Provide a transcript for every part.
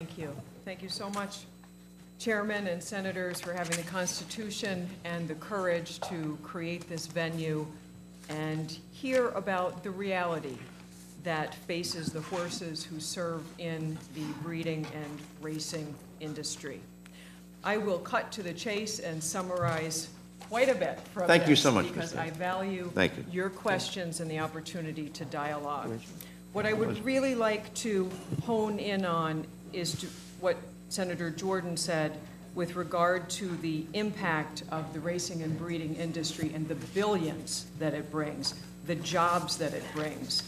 Thank you. Thank you so much, Chairman and Senators, for having the Constitution and the courage to create this venue and hear about the reality that faces the horses who serve in the breeding and racing industry. I will cut to the chase and summarize quite a bit from Thank you so much, Because Ms. I value Thank you. your questions and the opportunity to dialogue. What I would really like to hone in on is to, what Senator Jordan said with regard to the impact of the racing and breeding industry and the billions that it brings, the jobs that it brings.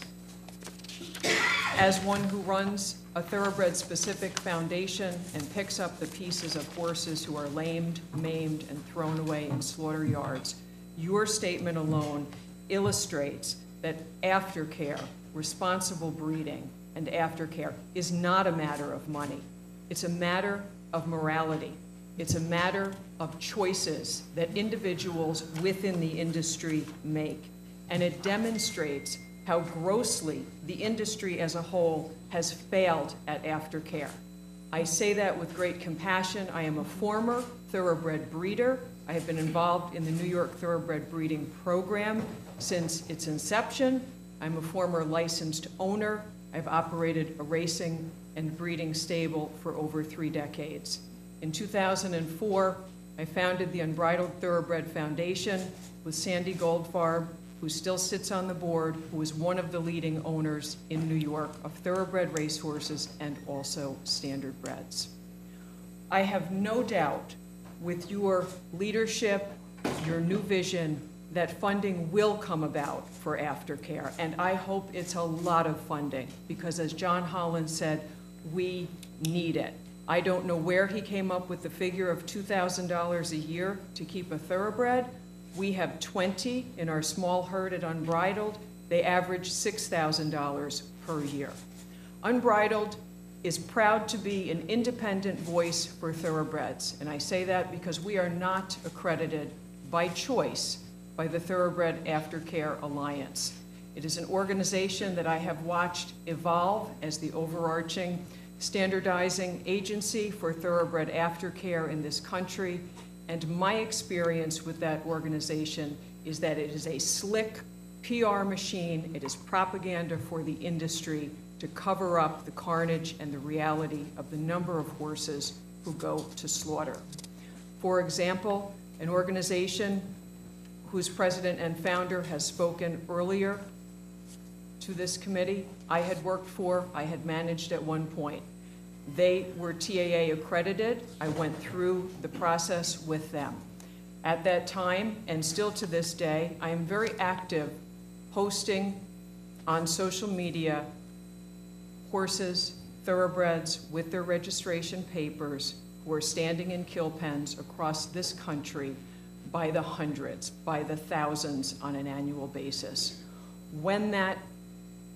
As one who runs a thoroughbred-specific foundation and picks up the pieces of horses who are lamed, maimed, and thrown away in slaughter yards, your statement alone illustrates that aftercare, responsible breeding, and aftercare is not a matter of money. It's a matter of morality. It's a matter of choices that individuals within the industry make. And it demonstrates how grossly the industry as a whole has failed at aftercare. I say that with great compassion. I am a former thoroughbred breeder. I have been involved in the New York Thoroughbred Breeding Program since its inception. I'm a former licensed owner. I've operated a racing and breeding stable for over three decades. In 2004, I founded the Unbridled Thoroughbred Foundation with Sandy Goldfarb, who still sits on the board, who is one of the leading owners in New York of thoroughbred racehorses and also standardbreds. I have no doubt with your leadership, your new vision, that funding will come about for aftercare. And I hope it's a lot of funding, because as John Holland said, we need it. I don't know where he came up with the figure of $2,000 a year to keep a thoroughbred. We have 20 in our small herd at Unbridled. They average $6,000 per year. Unbridled is proud to be an independent voice for thoroughbreds. And I say that because we are not accredited by choice by the Thoroughbred Aftercare Alliance. It is an organization that I have watched evolve as the overarching standardizing agency for thoroughbred aftercare in this country. And my experience with that organization is that it is a slick PR machine. It is propaganda for the industry to cover up the carnage and the reality of the number of horses who go to slaughter. For example, an organization whose president and founder has spoken earlier to this committee, I had worked for, I had managed at one point. They were TAA accredited. I went through the process with them. At that time, and still to this day, I am very active posting on social media horses, thoroughbreds with their registration papers who are standing in kill pens across this country by the hundreds, by the thousands on an annual basis. When that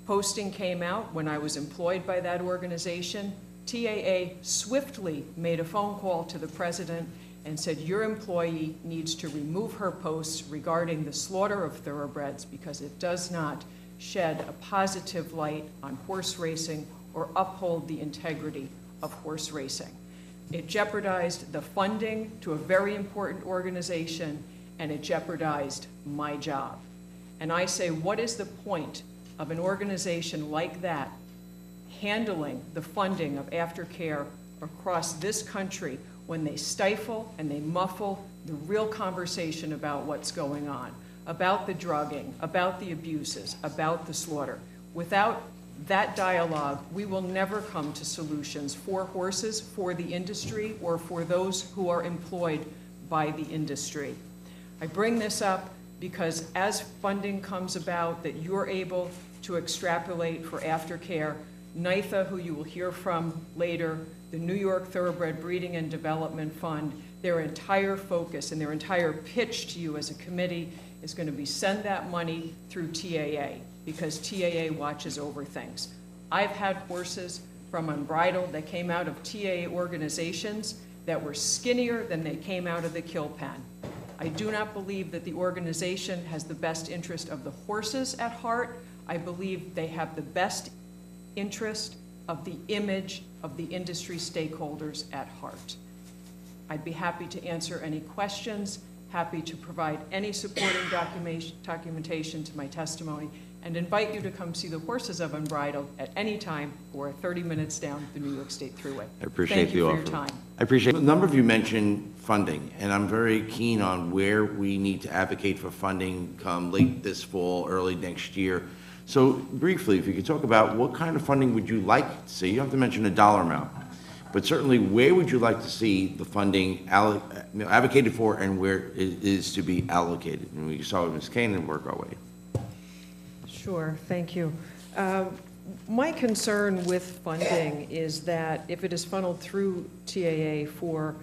posting came out, when I was employed by that organization, TAA swiftly made a phone call to the president and said, your employee needs to remove her posts regarding the slaughter of thoroughbreds because it does not shed a positive light on horse racing or uphold the integrity of horse racing. It jeopardized the funding to a very important organization, and it jeopardized my job. And I say, what is the point of an organization like that handling the funding of aftercare across this country when they stifle and they muffle the real conversation about what's going on, about the drugging, about the abuses, about the slaughter. Without that dialogue, we will never come to solutions for horses, for the industry, or for those who are employed by the industry. I bring this up because as funding comes about that you're able to extrapolate for aftercare, NIFA, who you will hear from later, the New York Thoroughbred Breeding and Development Fund, their entire focus and their entire pitch to you as a committee is going to be send that money through TAA because TAA watches over things. I've had horses from Unbridled that came out of TAA organizations that were skinnier than they came out of the kill pen. I do not believe that the organization has the best interest of the horses at heart. I believe they have the best interest of the image of the industry stakeholders at heart. I'd be happy to answer any questions, happy to provide any supporting documentation, to my testimony, and invite you to come see the horses of Unbridled at any time or 30 minutes down the New York State Thruway. I appreciate Thank you for offer. your time. I appreciate, a number of you mentioned funding, and I'm very keen on where we need to advocate for funding come late this fall, early next year. So briefly, if you could talk about what kind of funding would you like to see? You don't have to mention a dollar amount, but certainly where would you like to see the funding allo- you know, advocated for and where it is to be allocated? And we saw with Ms. Kane and work our way. Sure, thank you. Um, My concern with funding is that if it is funneled through TAA for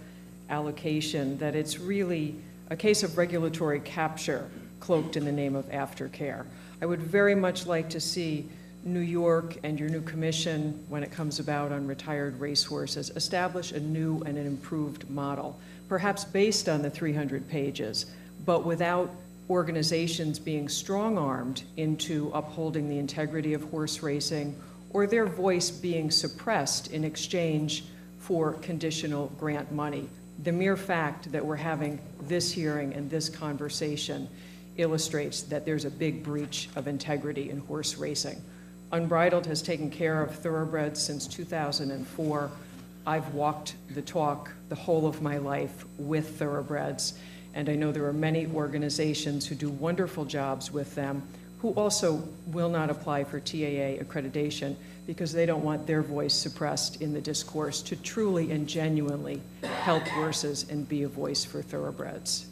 allocation, that it's really a case of regulatory capture cloaked in the name of aftercare. I would very much like to see New York and your new commission, when it comes about on retired racehorses, establish a new and an improved model, perhaps based on the 300 pages, but without organizations being strong-armed into upholding the integrity of horse racing or their voice being suppressed in exchange for conditional grant money. The mere fact that we're having this hearing and this conversation illustrates that there's a big breach of integrity in horse racing. Unbridled has taken care of thoroughbreds since 2004. I've walked the talk the whole of my life with thoroughbreds, and I know there are many organizations who do wonderful jobs with them who also will not apply for TAA accreditation because they don't want their voice suppressed in the discourse to truly and genuinely help horses and be a voice for thoroughbreds.